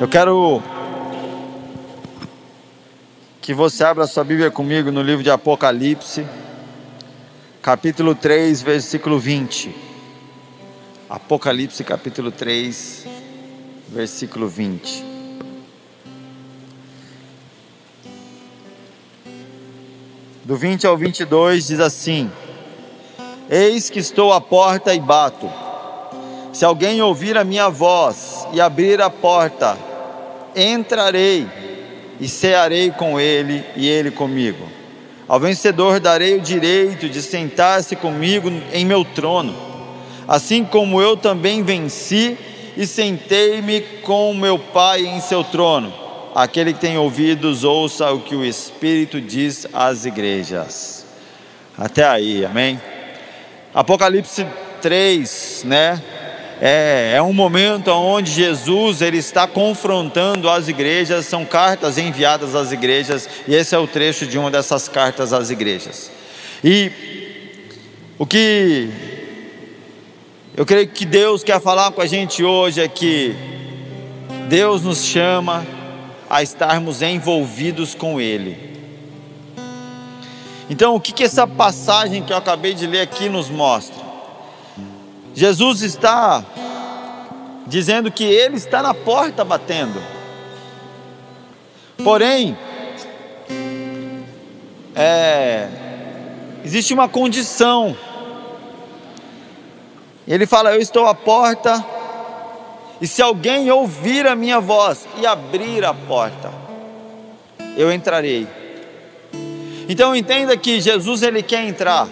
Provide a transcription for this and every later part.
Eu quero que você abra sua Bíblia comigo no livro de Apocalipse, capítulo 3, versículo 20. Apocalipse, capítulo 3, versículo 20. Do 20 ao 22 diz assim: Eis que estou à porta e bato. Se alguém ouvir a minha voz e abrir a porta, entrarei e cearei com ele e ele comigo. Ao vencedor darei o direito de sentar-se comigo em meu trono, assim como eu também venci e sentei-me com meu Pai em seu trono. Aquele que tem ouvidos, ouça o que o Espírito diz às igrejas. Até aí, amém? Apocalipse 3, né? É, é um momento onde Jesus ele está confrontando as igrejas, são cartas enviadas às igrejas, e esse é o trecho de uma dessas cartas às igrejas. E o que eu creio que Deus quer falar com a gente hoje é que Deus nos chama a estarmos envolvidos com Ele. Então, o que, que essa passagem que eu acabei de ler aqui nos mostra? Jesus está dizendo que Ele está na porta batendo. Porém, é, existe uma condição. Ele fala: Eu estou à porta, e se alguém ouvir a minha voz e abrir a porta, eu entrarei então entenda que Jesus ele quer entrar.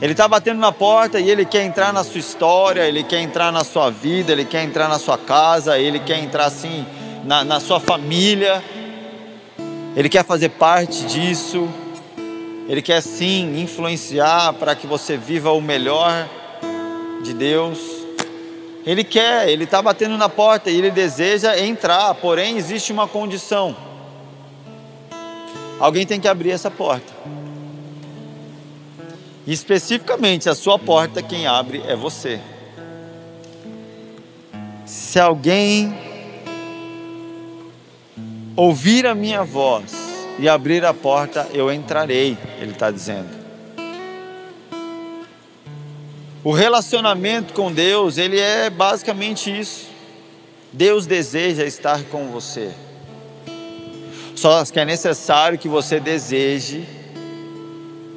Ele está batendo na porta e ele quer entrar na sua história, ele quer entrar na sua vida, ele quer entrar na sua casa, ele quer entrar assim na, na sua família. Ele quer fazer parte disso. Ele quer sim influenciar para que você viva o melhor de Deus. Ele quer, ele está batendo na porta e ele deseja entrar, porém existe uma condição. Alguém tem que abrir essa porta. E especificamente a sua porta, quem abre é você. Se alguém ouvir a minha voz e abrir a porta, eu entrarei, ele está dizendo. O relacionamento com Deus, ele é basicamente isso. Deus deseja estar com você. Só que é necessário que você deseje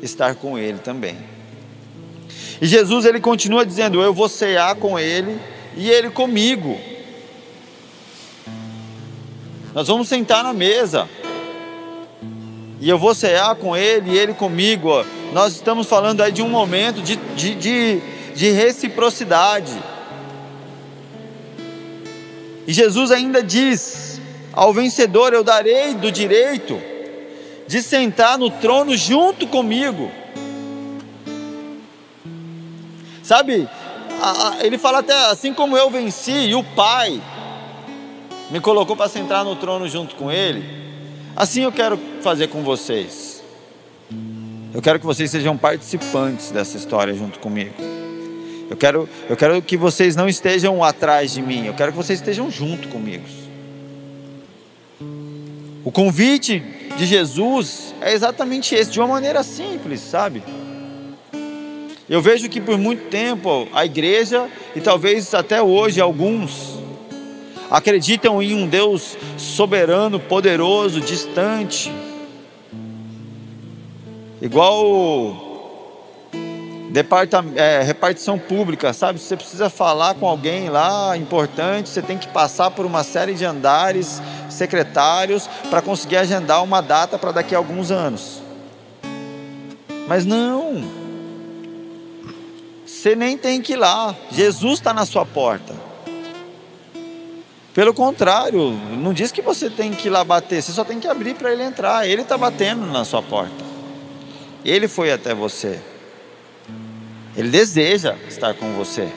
estar com Ele também. E Jesus ele continua dizendo: Eu vou cear com Ele e Ele comigo. Nós vamos sentar na mesa. E eu vou cear com Ele e Ele comigo. Nós estamos falando aí de um momento de, de, de, de reciprocidade. E Jesus ainda diz: ao vencedor eu darei do direito de sentar no trono junto comigo. Sabe, ele fala até assim como eu venci e o Pai me colocou para sentar no trono junto com Ele, assim eu quero fazer com vocês. Eu quero que vocês sejam participantes dessa história junto comigo. Eu quero, eu quero que vocês não estejam atrás de mim, eu quero que vocês estejam junto comigo. O convite de Jesus é exatamente esse, de uma maneira simples, sabe? Eu vejo que por muito tempo a igreja, e talvez até hoje alguns, acreditam em um Deus soberano, poderoso, distante, igual é, repartição pública, sabe? Você precisa falar com alguém lá importante, você tem que passar por uma série de andares, secretários, para conseguir agendar uma data para daqui a alguns anos. Mas não, você nem tem que ir lá, Jesus está na sua porta. Pelo contrário, não diz que você tem que ir lá bater, você só tem que abrir para ele entrar. Ele está batendo na sua porta. Ele foi até você. Ele deseja estar com você.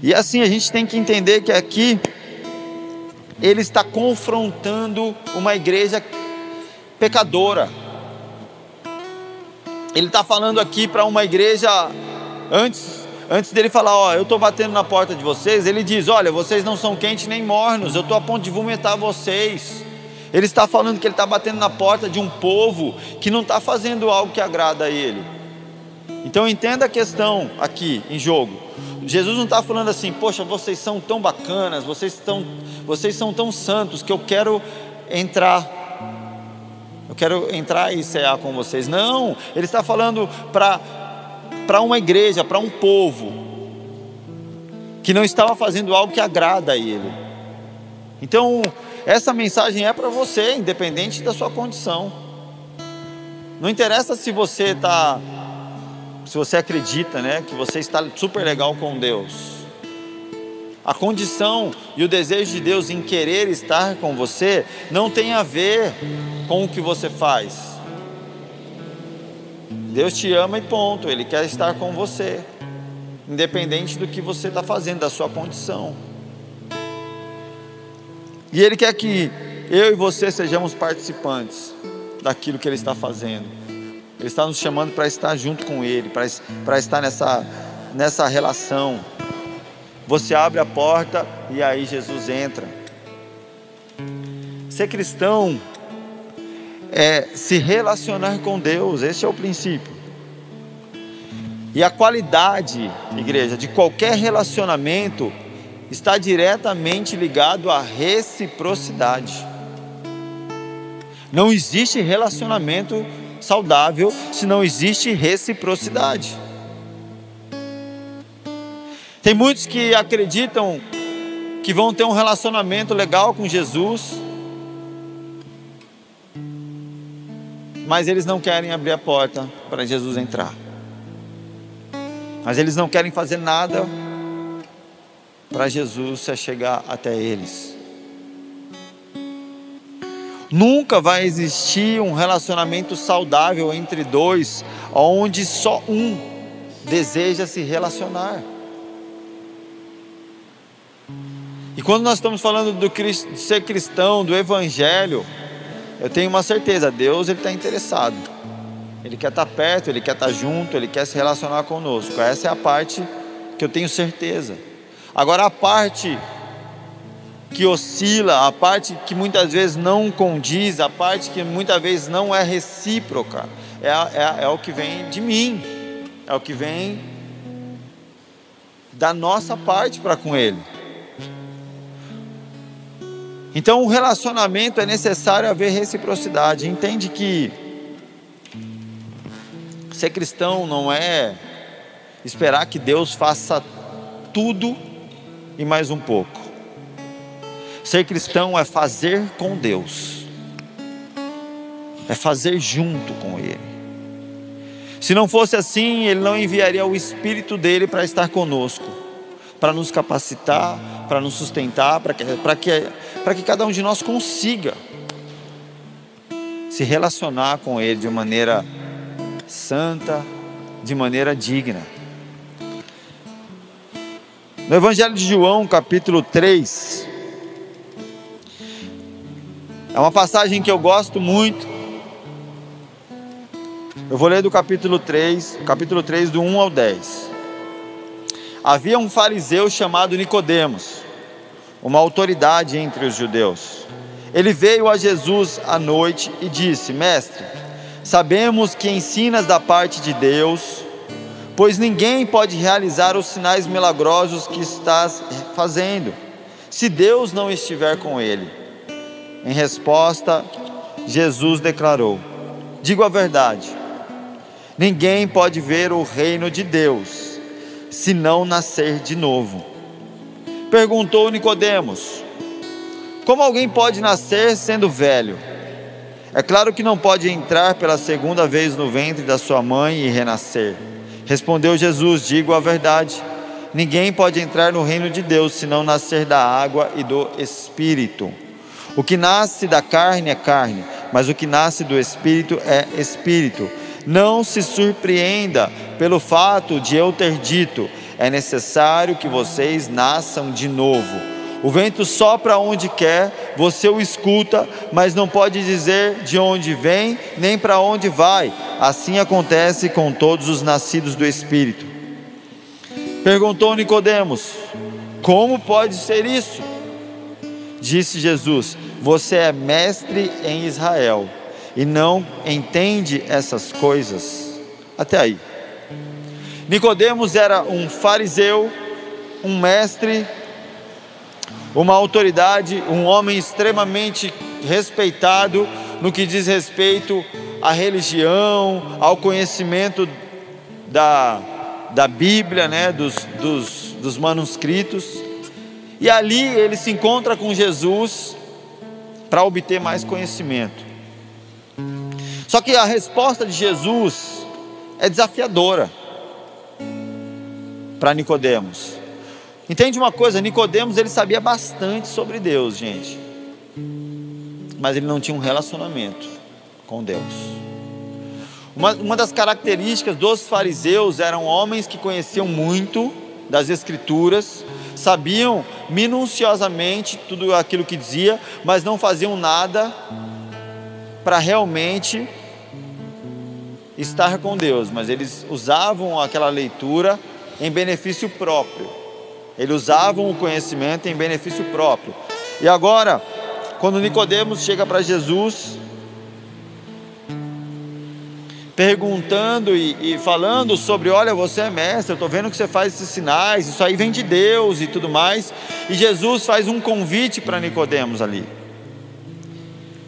E assim a gente tem que entender que aqui ele está confrontando uma igreja pecadora. Ele está falando aqui para uma igreja antes, Antes dele falar, ó, eu estou batendo na porta de vocês, ele diz: olha, vocês não são quentes nem mornos, eu estou a ponto de vomitar vocês. Ele está falando que ele está batendo na porta de um povo que não está fazendo algo que agrada a ele. Então entenda a questão aqui em jogo. Jesus não está falando assim, poxa, vocês são tão bacanas, vocês, estão, vocês são tão santos que eu quero entrar. Eu quero entrar e cear com vocês. Não, ele está falando para uma igreja, para um povo que não estava fazendo algo que agrada a ele. Então, essa mensagem é para você, independente da sua condição. Não interessa se você está se você acredita, né, que você está super legal com Deus. A condição e o desejo de Deus em querer estar com você não tem a ver com o que você faz. Deus te ama e ponto, Ele quer estar com você, independente do que você está fazendo, da sua condição. E Ele quer que eu e você sejamos participantes daquilo que Ele está fazendo. Ele está nos chamando para estar junto com Ele, para estar nessa, nessa relação. Você abre a porta e aí Jesus entra. Ser cristão é se relacionar com Deus, esse é o princípio. E a qualidade, igreja, de qualquer relacionamento está diretamente ligado à reciprocidade. Não existe relacionamento saudável se não existe reciprocidade. Tem muitos que acreditam que vão ter um relacionamento legal com Jesus, mas eles não querem abrir a porta para Jesus entrar. Mas eles não querem fazer nada para Jesus chegar até eles. Nunca vai existir um relacionamento saudável entre dois, onde só um deseja se relacionar. E quando nós estamos falando do de ser cristão, do evangelho, eu tenho uma certeza, Deus ele está interessado. Ele quer estar perto, ele quer estar junto, ele quer se relacionar conosco. Essa é a parte que eu tenho certeza. Agora a parte que oscila, a parte que muitas vezes não condiz, a parte que muitas vezes não é recíproca, é, é, é o que vem de mim, é o que vem da nossa parte para com Ele. Então, o relacionamento é necessário haver reciprocidade. Entende que ser cristão não é esperar que Deus faça tudo e mais um pouco. Ser cristão é fazer com Deus, é fazer junto com Ele. Se não fosse assim, Ele não enviaria o Espírito dele para estar conosco, para nos capacitar, para nos sustentar, para que, para que, para que cada um de nós consiga se relacionar com Ele de maneira santa, de maneira digna. No Evangelho de João, capítulo 3, é uma passagem que eu gosto muito. Eu vou ler do capítulo 3, capítulo 3 do 1 ao 10. Havia um fariseu chamado Nicodemos, uma autoridade entre os judeus. Ele veio a Jesus à noite e disse: Mestre, sabemos que ensinas da parte de Deus, pois ninguém pode realizar os sinais milagrosos que estás fazendo, se Deus não estiver com ele. Em resposta, Jesus declarou: Digo a verdade, ninguém pode ver o reino de Deus se não nascer de novo. Perguntou Nicodemos: Como alguém pode nascer sendo velho? É claro que não pode entrar pela segunda vez no ventre da sua mãe e renascer. Respondeu Jesus: Digo a verdade. Ninguém pode entrar no reino de Deus se não nascer da água e do espírito. O que nasce da carne é carne, mas o que nasce do espírito é espírito. Não se surpreenda pelo fato de eu ter dito: é necessário que vocês nasçam de novo. O vento sopra onde quer, você o escuta, mas não pode dizer de onde vem nem para onde vai. Assim acontece com todos os nascidos do Espírito. Perguntou Nicodemos: Como pode ser isso? Disse Jesus: Você é mestre em Israel e não entende essas coisas. Até aí. Nicodemos era um fariseu, um mestre, uma autoridade, um homem extremamente respeitado no que diz respeito à religião, ao conhecimento da, da Bíblia, né, dos, dos, dos manuscritos. E ali ele se encontra com Jesus para obter mais conhecimento. Só que a resposta de Jesus é desafiadora para Nicodemos. Entende uma coisa, Nicodemos ele sabia bastante sobre Deus, gente. Mas ele não tinha um relacionamento com Deus. Uma, uma das características dos fariseus eram homens que conheciam muito das escrituras, sabiam minuciosamente tudo aquilo que dizia, mas não faziam nada para realmente estar com Deus, mas eles usavam aquela leitura em benefício próprio. Eles usavam o conhecimento em benefício próprio. E agora, quando Nicodemos chega para Jesus, perguntando e, e, falando sobre, olha, você é mestre, eu estou vendo que você faz esses sinais, isso aí vem de Deus e tudo mais. E Jesus faz um convite para Nicodemos ali,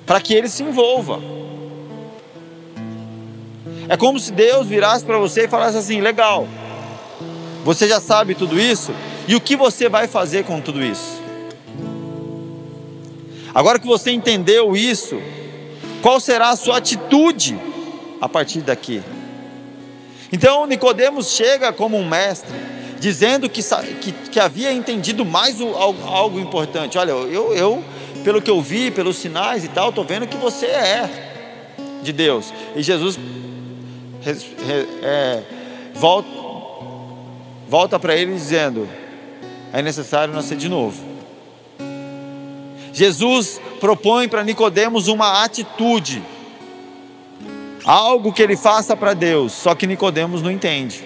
para que ele se envolva. É como se Deus virasse para você e falasse assim: legal, você já sabe tudo isso, e o que você vai fazer com tudo isso? Agora que você entendeu isso, qual será a sua atitude a partir daqui? Então Nicodemos chega como um mestre, dizendo que, que, que havia entendido mais o, algo, algo, importante. Olha, eu, eu, pelo que eu vi, pelos sinais e tal, estou vendo que você é de Deus. E Jesus é, volta, volta para ele dizendo: é necessário nascer de novo. Jesus propõe para Nicodemos uma atitude, algo que ele faça para Deus, só que Nicodemos não entende.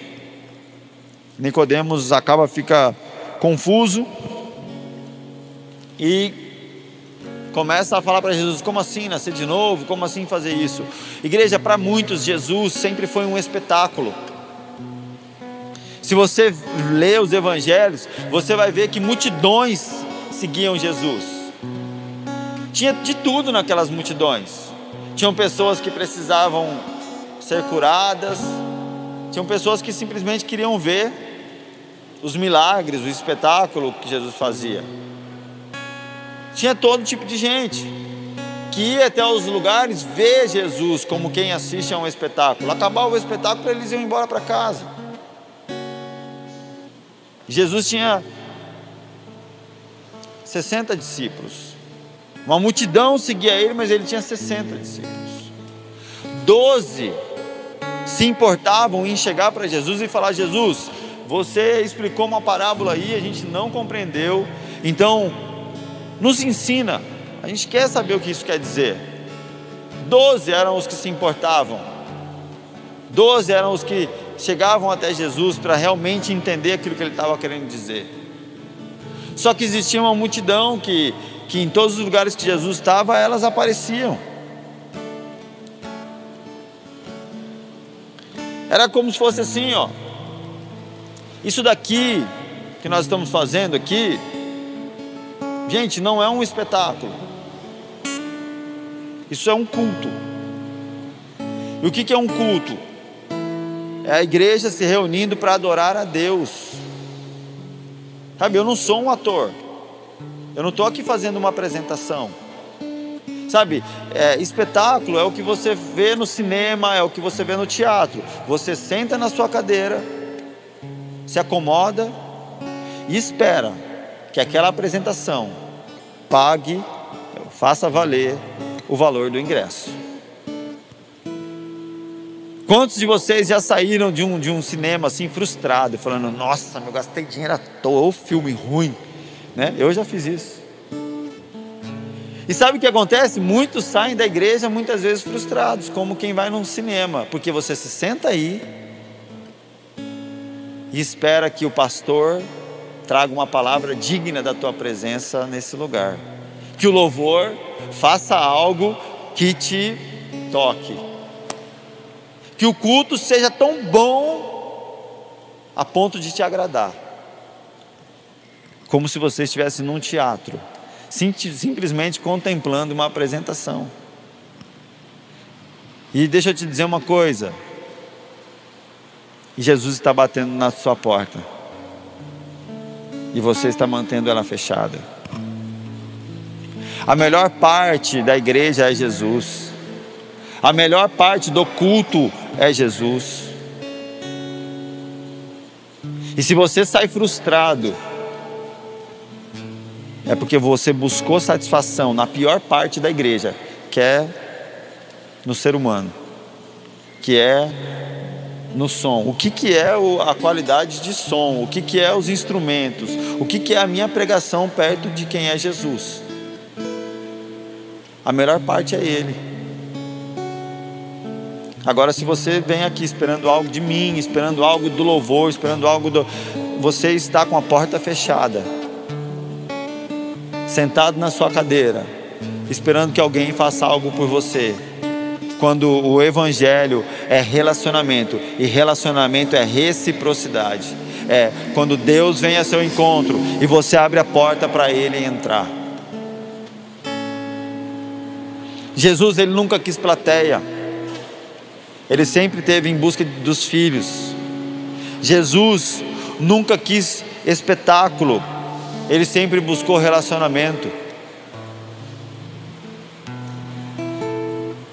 Nicodemos acaba fica confuso e começa a falar para Jesus: como assim nascer de novo? Como assim fazer isso? Igreja, para muitos, Jesus sempre foi um espetáculo. Se você lê os evangelhos, você vai ver que multidões seguiam Jesus. Tinha de tudo naquelas multidões. Tinham pessoas que precisavam ser curadas, tinham pessoas que simplesmente queriam ver os milagres, o espetáculo que Jesus fazia. Tinha todo tipo de gente que ia até os lugares ver Jesus como quem assiste a um espetáculo. Acabar o espetáculo, eles iam embora para casa. Jesus tinha 60 discípulos. Uma multidão seguia ele, mas ele tinha 60 discípulos. Doze se importavam em chegar para Jesus e falar: Jesus, você explicou uma parábola aí, a gente não compreendeu, então nos ensina. A gente quer saber o que isso quer dizer. Doze eram os que se importavam. Doze eram os que chegavam até Jesus para realmente entender aquilo que ele estava querendo dizer. Só que existia uma multidão que, que em todos os lugares que Jesus estava, elas apareciam. Era como se fosse assim, ó. Isso daqui que nós estamos fazendo aqui, gente, não é um espetáculo. Isso é um culto. E o que, que é um culto? É a igreja se reunindo para adorar a Deus. Sabe, eu não sou um ator. Eu não estou aqui fazendo uma apresentação. Sabe, é, espetáculo é o que você vê no cinema, é o que você vê no teatro. Você senta na sua cadeira, se acomoda e espera que aquela apresentação pague, faça valer o valor do ingresso. Quantos de vocês já saíram de um, de um cinema assim frustrado, falando: Nossa, eu gastei dinheiro à toa, ou filme ruim, né? Eu já fiz isso. E sabe o que acontece? Muitos saem da igreja muitas vezes frustrados, como quem vai num cinema, porque você se senta aí e espera que o pastor traga uma palavra digna da tua presença nesse lugar. Que o louvor faça algo que te toque. Que o culto seja tão bom a ponto de te agradar. Como se você estivesse num teatro, simplesmente contemplando uma apresentação. E deixa eu te dizer uma coisa: Jesus está batendo na sua porta, e você está mantendo ela fechada. A melhor parte da igreja é Jesus, a melhor parte do culto é Jesus. E se você sai frustrado, é porque você buscou satisfação na pior parte da igreja, que é no ser humano, que é no som. O que, que é a qualidade de som? O que, que é os instrumentos? O que, que é a minha pregação perto de quem é Jesus? A melhor parte é Ele. Agora, se você vem aqui esperando algo de mim, esperando algo do louvor, esperando algo do. Você está com a porta fechada, sentado na sua cadeira, esperando que alguém faça algo por você quando o evangelho é relacionamento e relacionamento é reciprocidade. É quando Deus vem a seu encontro e você abre a porta para ele entrar. Jesus ele nunca quis plateia. Ele sempre teve em busca dos filhos. Jesus nunca quis espetáculo. Ele sempre buscou relacionamento.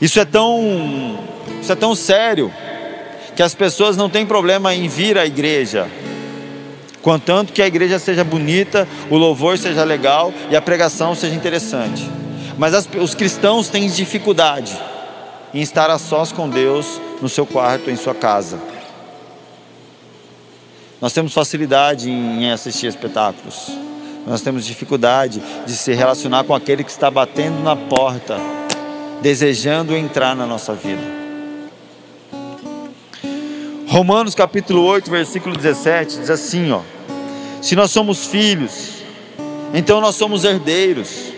Isso é tão, isso é tão sério que as pessoas não têm problema em vir à igreja, contanto que a igreja seja bonita, o louvor seja legal e a pregação seja interessante. Mas as, os cristãos têm dificuldade em estar a sós com Deus no seu quarto, em sua casa. Nós temos facilidade em assistir espetáculos. Nós temos dificuldade de se relacionar com aquele que está batendo na porta desejando entrar na nossa vida. Romanos capítulo 8, versículo 17 diz assim, ó: Se nós somos filhos, então nós somos herdeiros,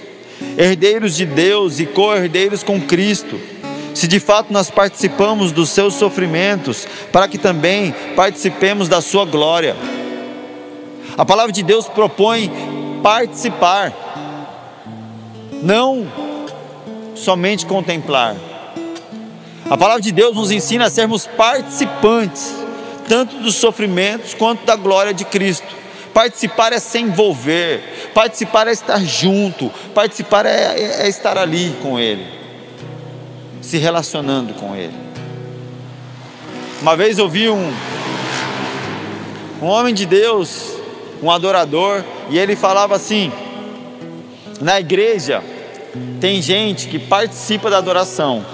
herdeiros de Deus e co-herdeiros com Cristo. Se de fato nós participamos dos seus sofrimentos, para que também participemos da sua glória. A palavra de Deus propõe participar, não somente contemplar. A palavra de Deus nos ensina a sermos participantes, tanto dos sofrimentos quanto da glória de Cristo. Participar é se envolver, participar é estar junto, participar é, é, é estar ali com Ele, se relacionando com Ele. Uma vez eu vi um, um homem de Deus, um adorador, e ele falava assim: na igreja, tem gente que participa da adoração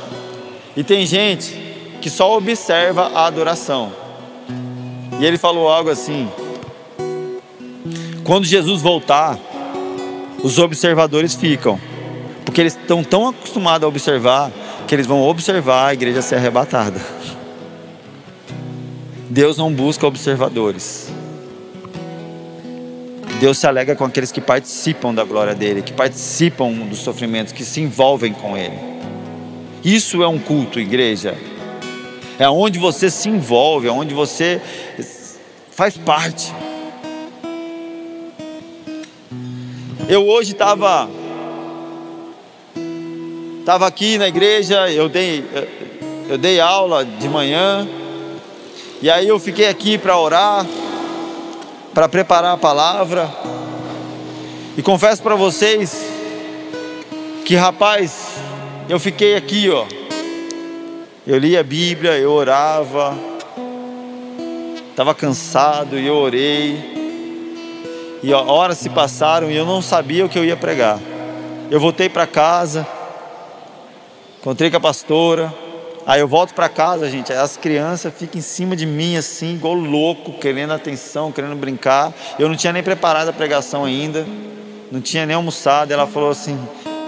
e tem gente que só observa a adoração. E ele falou algo assim: quando Jesus voltar, os observadores ficam, porque eles estão tão acostumados a observar que eles vão observar a igreja ser arrebatada. Deus não busca observadores. Deus se alegra com aqueles que participam da glória dele, que participam dos sofrimentos, que se envolvem com ele. Isso é um culto, igreja. É onde você se envolve, é onde você faz parte. Eu hoje estava estava aqui na igreja, eu dei eu dei aula de manhã e aí eu fiquei aqui para orar para preparar a palavra. E confesso para vocês que, rapaz, eu fiquei aqui, ó. Eu li a Bíblia, eu orava, estava cansado e eu orei. E horas se passaram e eu não sabia o que eu ia pregar. Eu voltei para casa, encontrei com a pastora, Aí eu volto para casa, gente, as crianças ficam em cima de mim assim, igual louco, querendo atenção, querendo brincar. Eu não tinha nem preparado a pregação ainda, não tinha nem almoçado. Ela falou assim: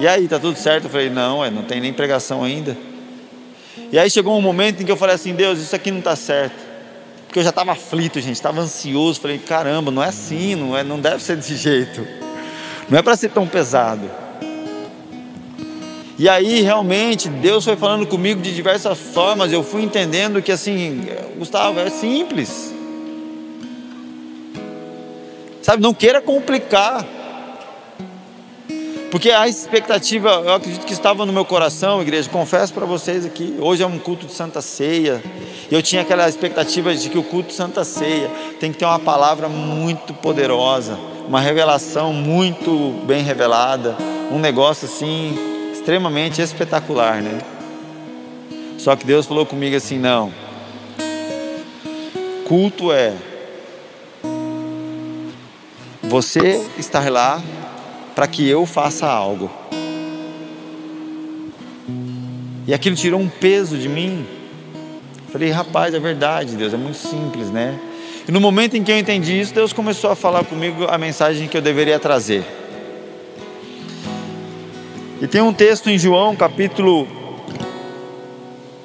"E aí, tá tudo certo?" Eu falei: "Não, é, não tem nem pregação ainda". E aí chegou um momento em que eu falei assim: "Deus, isso aqui não está certo". Porque porque eu já estava aflito, gente, estava ansioso. Falei, caramba, não é assim, não, é, não deve ser desse jeito. Não é para ser tão pesado. E aí realmente Deus foi falando comigo de diversas formas. Eu fui entendendo que assim, Gustavo, é simples. Sabe, não queira complicar. Porque a expectativa, eu acredito que estava no meu coração, igreja, confesso para vocês aqui, hoje é um culto de Santa Ceia, eu tinha aquela expectativa de que o culto de Santa Ceia tem que ter uma palavra muito poderosa, uma revelação muito bem revelada, um negócio assim extremamente espetacular, né? Só que Deus falou comigo assim: não, culto é você estar lá para que eu faça algo. E aquilo tirou um peso de mim. Falei, rapaz, é verdade, Deus, é muito simples, né? E no momento em que eu entendi isso, Deus começou a falar comigo a mensagem que eu deveria trazer. E tem um texto em João, capítulo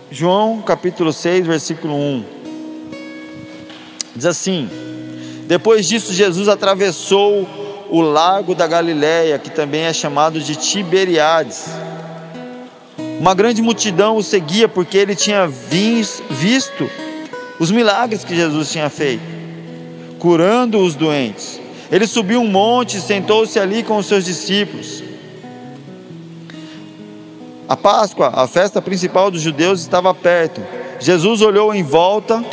João, capítulo 6, versículo 1. Diz assim: Depois disso, Jesus atravessou o lago da Galileia, que também é chamado de Tiberiades. Uma grande multidão o seguia porque ele tinha visto os milagres que Jesus tinha feito, curando os doentes. Ele subiu um monte e sentou-se ali com os seus discípulos. A Páscoa, a festa principal dos judeus, estava perto. Jesus olhou em volta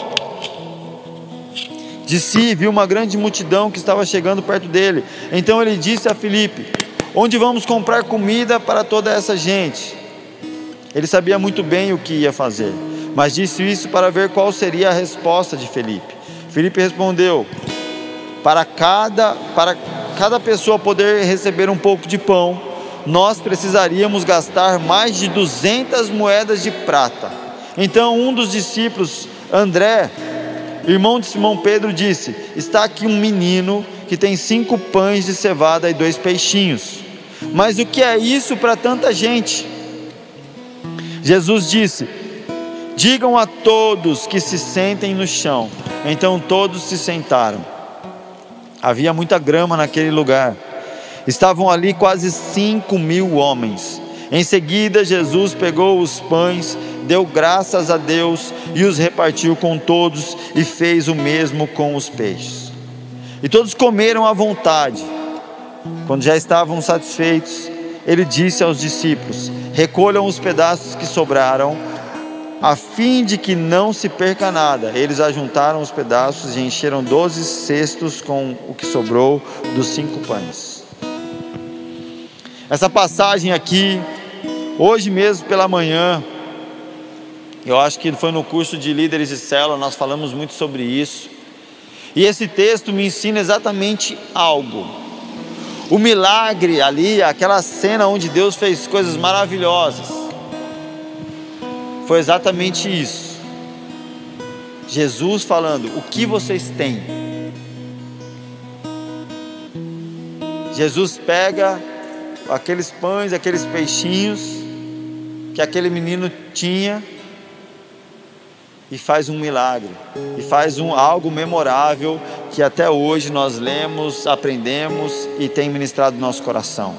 de si, viu uma grande multidão que estava chegando perto dele. Então ele disse a Filipe: Onde vamos comprar comida para toda essa gente? Ele sabia muito bem o que ia fazer, mas disse isso para ver qual seria a resposta de Felipe. Felipe respondeu: Para cada para cada pessoa poder receber um pouco de pão, nós precisaríamos gastar mais de 200 moedas de prata. Então um dos discípulos, André, irmão de Simão Pedro, disse: Está aqui um menino que tem cinco pães de cevada e dois peixinhos. Mas o que é isso para tanta gente? Jesus disse: Digam a todos que se sentem no chão. Então todos se sentaram. Havia muita grama naquele lugar. Estavam ali quase cinco mil homens. Em seguida, Jesus pegou os pães deu graças a Deus e os repartiu com todos, e fez o mesmo com os peixes. E todos comeram à vontade. Quando já estavam satisfeitos, ele disse aos discípulos: Recolham os pedaços que sobraram, a fim de que não se perca nada. Eles ajuntaram os pedaços e encheram doze cestos com o que sobrou dos cinco pães. Essa passagem aqui, hoje mesmo pela manhã, eu acho que foi no curso de líderes de célula, nós falamos muito sobre isso. E esse texto me ensina exatamente algo. O milagre ali, aquela cena onde Deus fez coisas maravilhosas, foi exatamente isso. Jesus falando: O que vocês têm? Jesus pega aqueles pães, aqueles peixinhos que aquele menino tinha e faz um milagre, e faz um algo memorável que até hoje nós lemos, aprendemos e tem ministrado no nosso coração.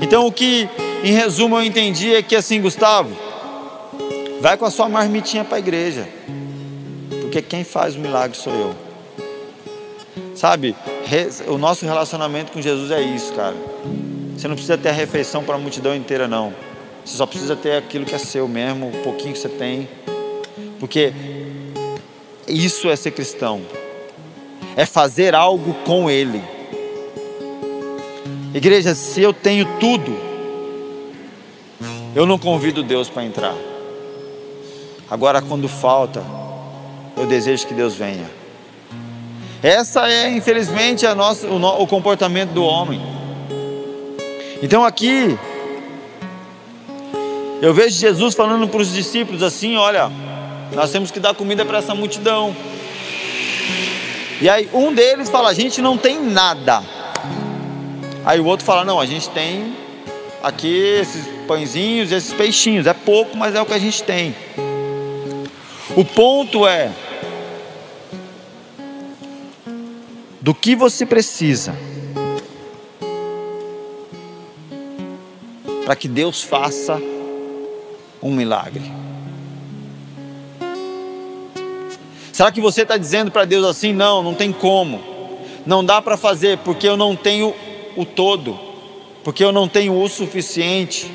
Então o que em resumo eu entendi é que assim, Gustavo, vai com a sua marmitinha para a igreja. Porque quem faz o milagre sou eu. Sabe? O nosso relacionamento com Jesus é isso, cara. Você não precisa ter a refeição para a multidão inteira não. Você só precisa ter aquilo que é seu mesmo, o pouquinho que você tem porque isso é ser cristão, é fazer algo com Ele. Igreja, se eu tenho tudo, eu não convido Deus para entrar. Agora, quando falta, eu desejo que Deus venha. Essa é, infelizmente, a nossa, o, o comportamento do homem. Então, aqui, eu vejo Jesus falando para os discípulos assim: olha, nós temos que dar comida para essa multidão. E aí um deles fala: a gente não tem nada. Aí o outro fala: não, a gente tem aqui esses pãezinhos, esses peixinhos. É pouco, mas é o que a gente tem. O ponto é: do que você precisa para que Deus faça um milagre. Será que você está dizendo para Deus assim? Não, não tem como, não dá para fazer porque eu não tenho o todo, porque eu não tenho o suficiente.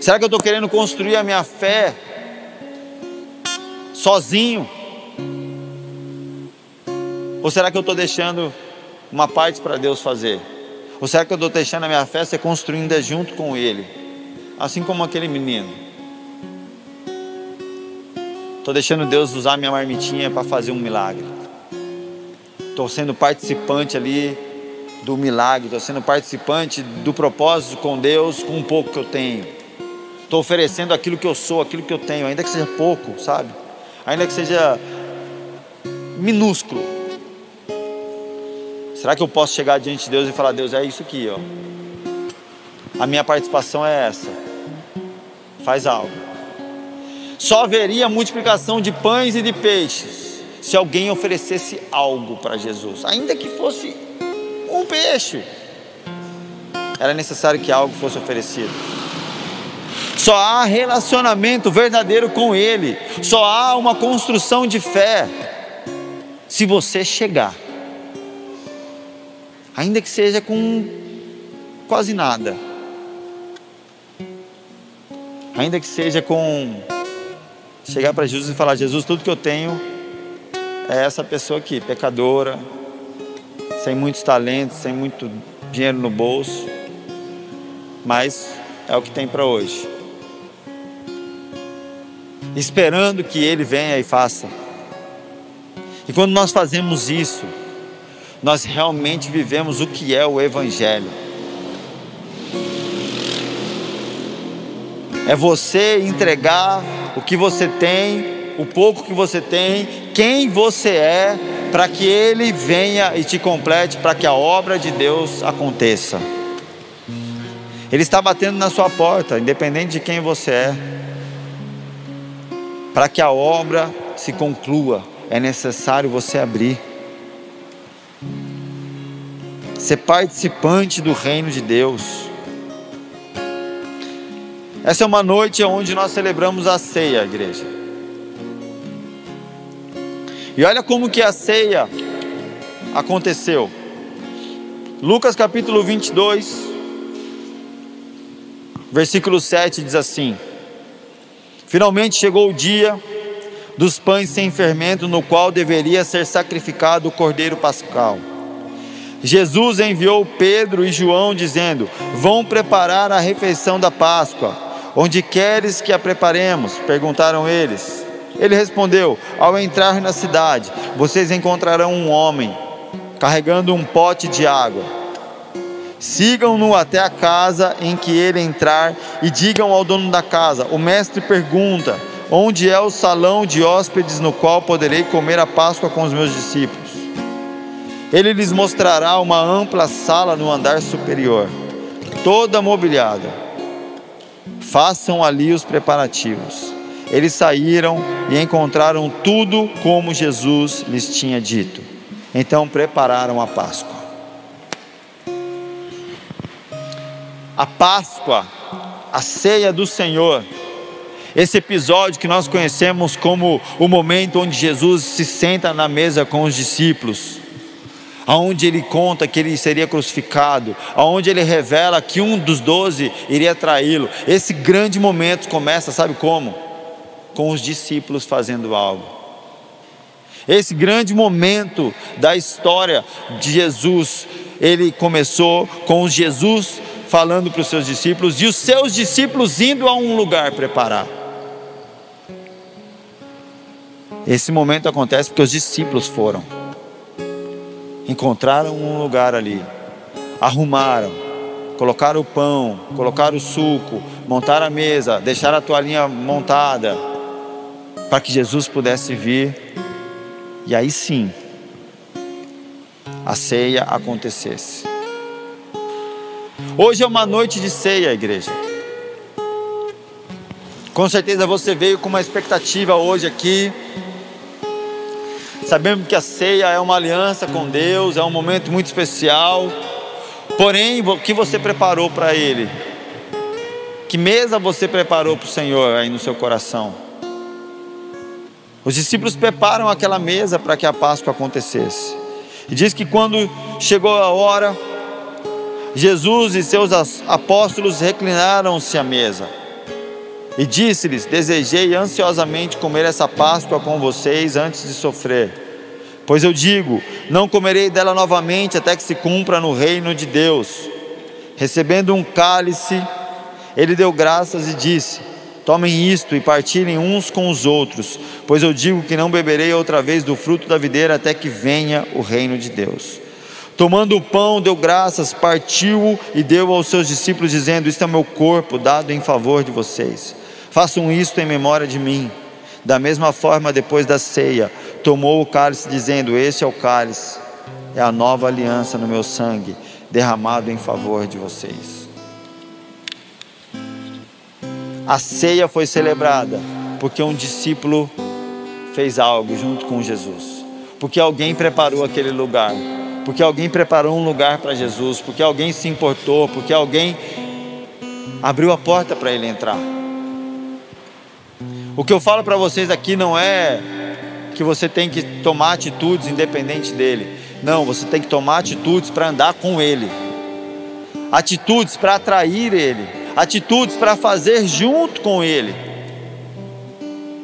Será que eu estou querendo construir a minha fé sozinho? Ou será que eu estou deixando uma parte para Deus fazer? Ou será que eu estou deixando a minha fé ser construída junto com Ele? Assim como aquele menino. Estou deixando Deus usar minha marmitinha para fazer um milagre. Estou sendo participante ali do milagre, estou sendo participante do propósito com Deus com um pouco que eu tenho. Estou oferecendo aquilo que eu sou, aquilo que eu tenho, ainda que seja pouco, sabe? Ainda que seja minúsculo. Será que eu posso chegar diante de Deus e falar: Deus, é isso aqui, ó. A minha participação é essa. Faz algo. Só haveria multiplicação de pães e de peixes se alguém oferecesse algo para Jesus, ainda que fosse um peixe. Era necessário que algo fosse oferecido. Só há relacionamento verdadeiro com Ele, só há uma construção de fé se você chegar ainda que seja com quase nada, ainda que seja com chegar para Jesus e falar: Jesus, tudo que eu tenho é essa pessoa aqui, pecadora, sem muitos talentos, sem muito dinheiro no bolso, mas é o que tem para hoje. Esperando que Ele venha e faça. E quando nós fazemos isso, nós realmente vivemos o que é o Evangelho. É você entregar o que você tem, o pouco que você tem, quem você é, para que Ele venha e te complete, para que a obra de Deus aconteça. Ele está batendo na sua porta, independente de quem você é, para que a obra se conclua, é necessário você abrir ser participante do reino de Deus. Essa é uma noite onde nós celebramos a ceia, igreja. E olha como que a ceia aconteceu. Lucas capítulo 22, versículo 7 diz assim: Finalmente chegou o dia dos pães sem fermento, no qual deveria ser sacrificado o cordeiro pascal. Jesus enviou Pedro e João, dizendo: Vão preparar a refeição da Páscoa. Onde queres que a preparemos? perguntaram eles. Ele respondeu: Ao entrar na cidade, vocês encontrarão um homem carregando um pote de água. Sigam-no até a casa em que ele entrar e digam ao dono da casa: O mestre pergunta: Onde é o salão de hóspedes no qual poderei comer a Páscoa com os meus discípulos? Ele lhes mostrará uma ampla sala no andar superior, toda mobiliada. Façam ali os preparativos. Eles saíram e encontraram tudo como Jesus lhes tinha dito. Então prepararam a Páscoa. A Páscoa, a ceia do Senhor, esse episódio que nós conhecemos como o momento onde Jesus se senta na mesa com os discípulos aonde ele conta que ele seria crucificado, aonde ele revela que um dos doze iria traí-lo. Esse grande momento começa, sabe como? Com os discípulos fazendo algo. Esse grande momento da história de Jesus, ele começou com Jesus falando para os seus discípulos e os seus discípulos indo a um lugar preparar. Esse momento acontece porque os discípulos foram encontraram um lugar ali, arrumaram, colocaram o pão, colocaram o suco, montaram a mesa, deixaram a toalhinha montada, para que Jesus pudesse vir, e aí sim, a ceia acontecesse. Hoje é uma noite de ceia, igreja. Com certeza você veio com uma expectativa hoje aqui Sabemos que a ceia é uma aliança com Deus, é um momento muito especial. Porém, o que você preparou para Ele? Que mesa você preparou para o Senhor aí no seu coração? Os discípulos preparam aquela mesa para que a Páscoa acontecesse. E diz que quando chegou a hora, Jesus e seus apóstolos reclinaram-se à mesa. E disse-lhes: Desejei ansiosamente comer essa Páscoa com vocês antes de sofrer. Pois eu digo: Não comerei dela novamente até que se cumpra no reino de Deus. Recebendo um cálice, ele deu graças e disse: Tomem isto e partilhem uns com os outros, pois eu digo que não beberei outra vez do fruto da videira até que venha o reino de Deus. Tomando o pão, deu graças, partiu e deu aos seus discípulos, dizendo: Isto é meu corpo dado em favor de vocês. Façam isto em memória de mim. Da mesma forma, depois da ceia, tomou o cálice, dizendo: Este é o cálice, é a nova aliança no meu sangue, derramado em favor de vocês. A ceia foi celebrada porque um discípulo fez algo junto com Jesus, porque alguém preparou aquele lugar, porque alguém preparou um lugar para Jesus, porque alguém se importou, porque alguém abriu a porta para ele entrar. O que eu falo para vocês aqui não é que você tem que tomar atitudes independente dele. Não, você tem que tomar atitudes para andar com ele. Atitudes para atrair ele, atitudes para fazer junto com ele.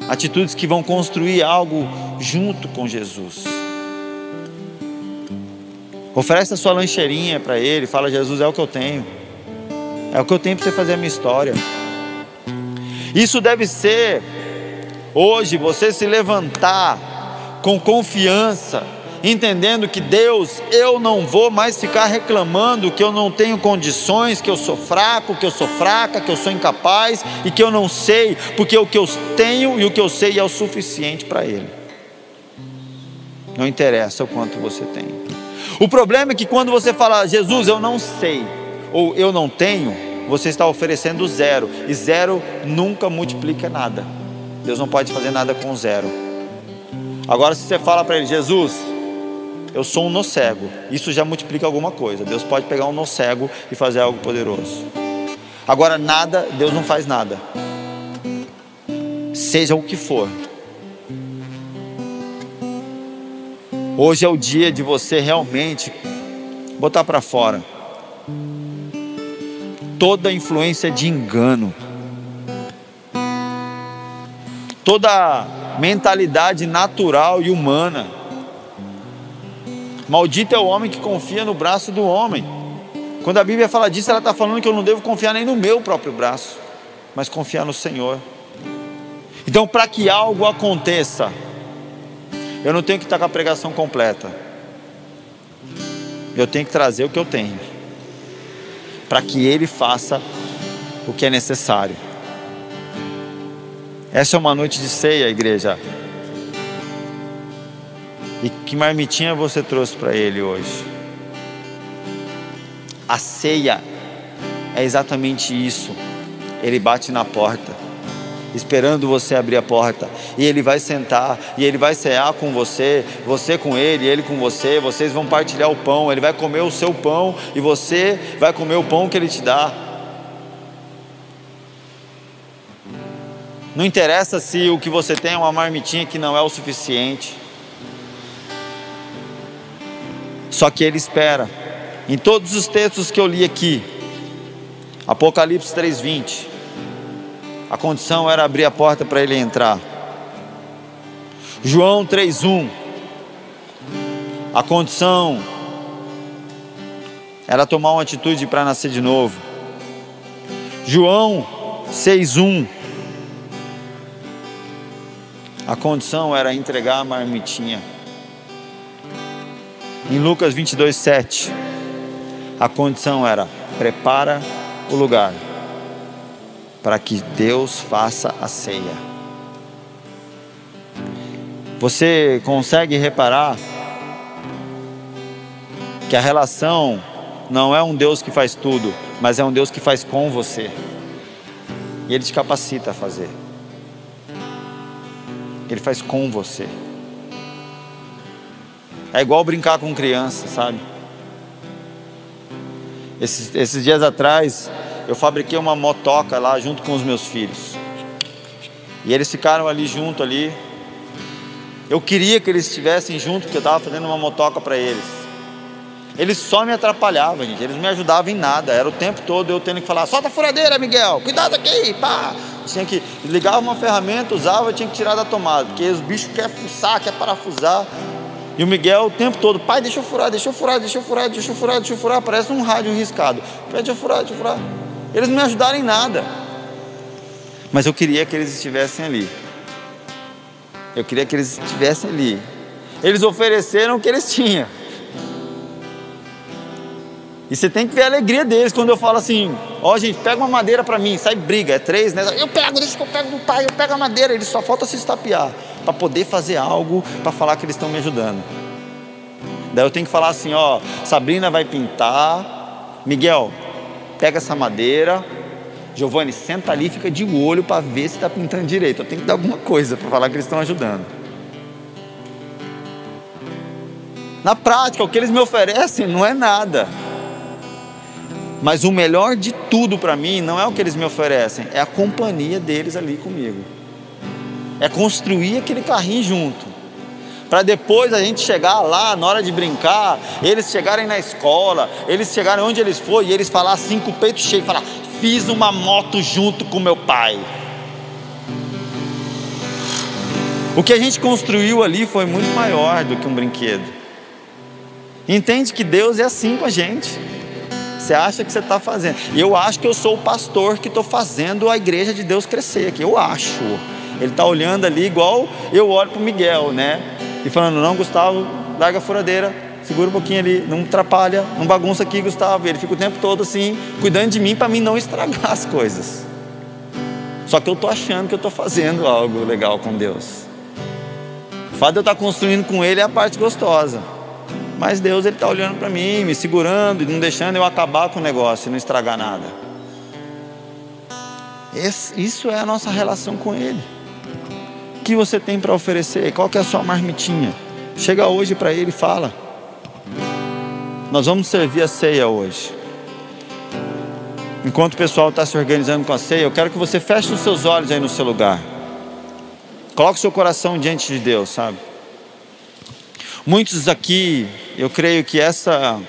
Atitudes que vão construir algo junto com Jesus. Oferece a sua lancheirinha para ele, fala: Jesus, é o que eu tenho. É o que eu tenho para você fazer a minha história. Isso deve ser Hoje você se levantar com confiança, entendendo que Deus, eu não vou mais ficar reclamando que eu não tenho condições, que eu sou fraco, que eu sou fraca, que eu sou incapaz e que eu não sei, porque o que eu tenho e o que eu sei é o suficiente para Ele. Não interessa o quanto você tem. O problema é que quando você fala, Jesus, eu não sei, ou eu não tenho, você está oferecendo zero, e zero nunca multiplica nada. Deus não pode fazer nada com zero. Agora, se você fala para ele, Jesus, eu sou um no cego, isso já multiplica alguma coisa. Deus pode pegar um no cego e fazer algo poderoso. Agora, nada, Deus não faz nada. Seja o que for. Hoje é o dia de você realmente botar para fora toda influência de engano toda mentalidade natural e humana. Maldito é o homem que confia no braço do homem. Quando a Bíblia fala disso, ela está falando que eu não devo confiar nem no meu próprio braço, mas confiar no Senhor. Então, para que algo aconteça, eu não tenho que estar com a pregação completa. Eu tenho que trazer o que eu tenho, para que Ele faça o que é necessário. Essa é uma noite de ceia, igreja. E que marmitinha você trouxe para ele hoje? A ceia é exatamente isso. Ele bate na porta, esperando você abrir a porta. E ele vai sentar, e ele vai cear com você, você com ele, ele com você. Vocês vão partilhar o pão. Ele vai comer o seu pão, e você vai comer o pão que ele te dá. Não interessa se o que você tem é uma marmitinha que não é o suficiente. Só que ele espera. Em todos os textos que eu li aqui, Apocalipse 3:20, a condição era abrir a porta para ele entrar. João 3:1, a condição era tomar uma atitude para nascer de novo. João 6:1 a condição era entregar a marmitinha. Em Lucas 22, 7, a condição era: prepara o lugar para que Deus faça a ceia. Você consegue reparar que a relação não é um Deus que faz tudo, mas é um Deus que faz com você. E Ele te capacita a fazer. Ele faz com você. É igual brincar com criança, sabe? Esses, esses dias atrás, eu fabriquei uma motoca lá junto com os meus filhos. E eles ficaram ali junto ali. Eu queria que eles estivessem junto, porque eu estava fazendo uma motoca para eles. Eles só me atrapalhavam, gente. Eles me ajudavam em nada. Era o tempo todo eu tendo que falar: solta a furadeira, Miguel, cuidado aqui, pá. Tinha que ligava uma ferramenta, usava, tinha que tirar da tomada, porque os bichos querem fuçar, querem parafusar. E o Miguel o tempo todo, pai, deixa eu furar, deixa eu furar, deixa eu furar, deixa eu furar, deixa eu furar, parece um rádio riscado. Deixa eu furar, deixa eu furar. Eles não me ajudaram em nada. Mas eu queria que eles estivessem ali. Eu queria que eles estivessem ali. Eles ofereceram o que eles tinham. E você tem que ver a alegria deles quando eu falo assim: Ó, oh, gente, pega uma madeira para mim, sai briga, é três, né? Eu pego, deixa que eu pego do pai, eu pego a madeira, eles só falta se estapear para poder fazer algo para falar que eles estão me ajudando. Daí eu tenho que falar assim: Ó, Sabrina vai pintar, Miguel, pega essa madeira, Giovanni, senta ali e fica de olho para ver se está pintando direito. Eu tenho que dar alguma coisa para falar que eles estão ajudando. Na prática, o que eles me oferecem não é nada. Mas o melhor de tudo para mim não é o que eles me oferecem, é a companhia deles ali comigo. É construir aquele carrinho junto. Para depois a gente chegar lá na hora de brincar, eles chegarem na escola, eles chegarem onde eles forem e eles falar assim com o peito cheio, falar: "Fiz uma moto junto com meu pai". O que a gente construiu ali foi muito maior do que um brinquedo. Entende que Deus é assim com a gente. Você acha que você está fazendo. E eu acho que eu sou o pastor que estou fazendo a igreja de Deus crescer aqui. Eu acho. Ele está olhando ali igual eu olho para o Miguel, né? E falando, não, Gustavo, larga a furadeira, segura um pouquinho ali, não atrapalha, não bagunça aqui, Gustavo. Ele fica o tempo todo assim, cuidando de mim para mim não estragar as coisas. Só que eu estou achando que eu estou fazendo algo legal com Deus. O fato de eu estar tá construindo com Ele é a parte gostosa. Mas Deus ele está olhando para mim, me segurando e não deixando eu acabar com o negócio e não estragar nada. Esse, isso é a nossa relação com Ele. O que você tem para oferecer? Qual que é a sua marmitinha? Chega hoje para Ele e fala. Nós vamos servir a ceia hoje. Enquanto o pessoal está se organizando com a ceia, eu quero que você feche os seus olhos aí no seu lugar. Coloque o seu coração diante de Deus, sabe? Muitos aqui, eu creio que essa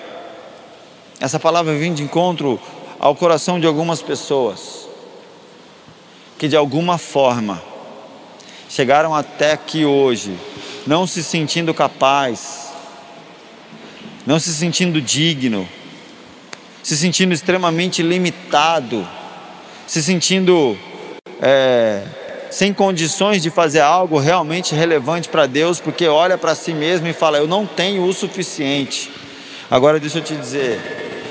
essa palavra vem de encontro ao coração de algumas pessoas que de alguma forma chegaram até aqui hoje, não se sentindo capaz, não se sentindo digno, se sentindo extremamente limitado, se sentindo é, sem condições de fazer algo realmente relevante para Deus, porque olha para si mesmo e fala: Eu não tenho o suficiente. Agora, deixa eu te dizer: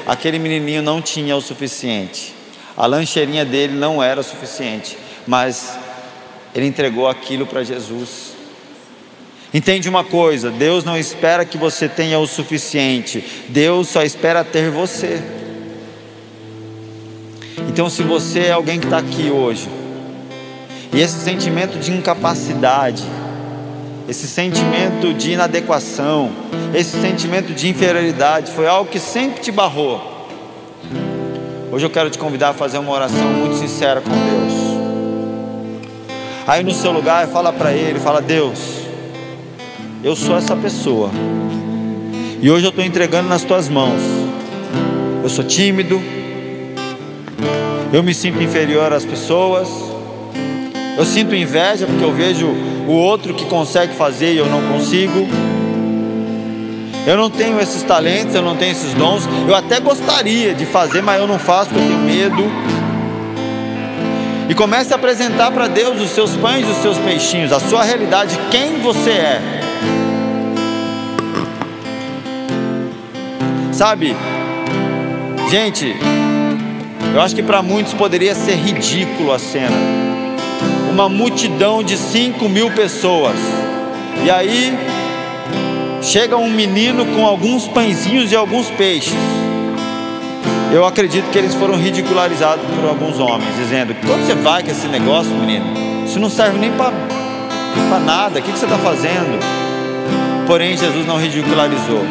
aquele menininho não tinha o suficiente, a lancheirinha dele não era o suficiente, mas ele entregou aquilo para Jesus. Entende uma coisa: Deus não espera que você tenha o suficiente, Deus só espera ter você. Então, se você é alguém que está aqui hoje, e esse sentimento de incapacidade, esse sentimento de inadequação, esse sentimento de inferioridade foi algo que sempre te barrou. Hoje eu quero te convidar a fazer uma oração muito sincera com Deus. Aí no seu lugar, fala para Ele, fala: Deus, eu sou essa pessoa. E hoje eu estou entregando nas tuas mãos. Eu sou tímido. Eu me sinto inferior às pessoas. Eu sinto inveja porque eu vejo o outro que consegue fazer e eu não consigo. Eu não tenho esses talentos, eu não tenho esses dons. Eu até gostaria de fazer, mas eu não faço porque eu tenho medo. E comece a apresentar para Deus os seus pães e os seus peixinhos, a sua realidade, quem você é. Sabe, gente, eu acho que para muitos poderia ser ridículo a cena uma multidão de 5 mil pessoas. E aí chega um menino com alguns pãezinhos e alguns peixes. Eu acredito que eles foram ridicularizados por alguns homens, dizendo: Quando você vai com esse negócio, menino? Isso não serve nem para nada. O que, que você está fazendo? Porém, Jesus não ridicularizou.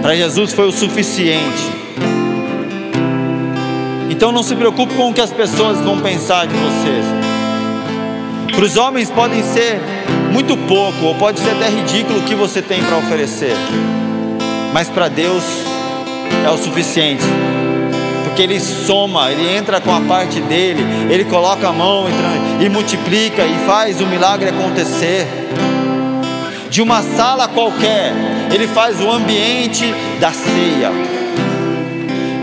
Para Jesus foi o suficiente. Então não se preocupe com o que as pessoas vão pensar de vocês. Para os homens podem ser muito pouco, ou pode ser até ridículo o que você tem para oferecer. Mas para Deus é o suficiente. Porque Ele soma, Ele entra com a parte dele, Ele coloca a mão e multiplica e faz o milagre acontecer. De uma sala qualquer, Ele faz o ambiente da ceia.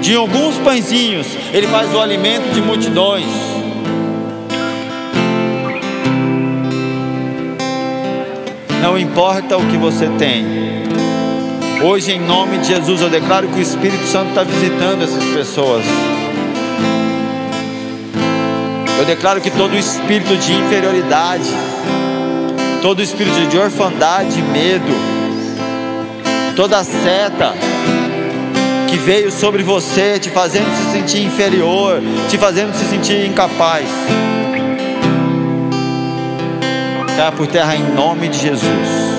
De alguns pãezinhos, Ele faz o alimento de multidões. Não importa o que você tem, hoje, em nome de Jesus, eu declaro que o Espírito Santo está visitando essas pessoas. Eu declaro que todo espírito de inferioridade, todo espírito de orfandade, medo, toda seta que veio sobre você, te fazendo se sentir inferior, te fazendo se sentir incapaz, caia por terra em nome de Jesus.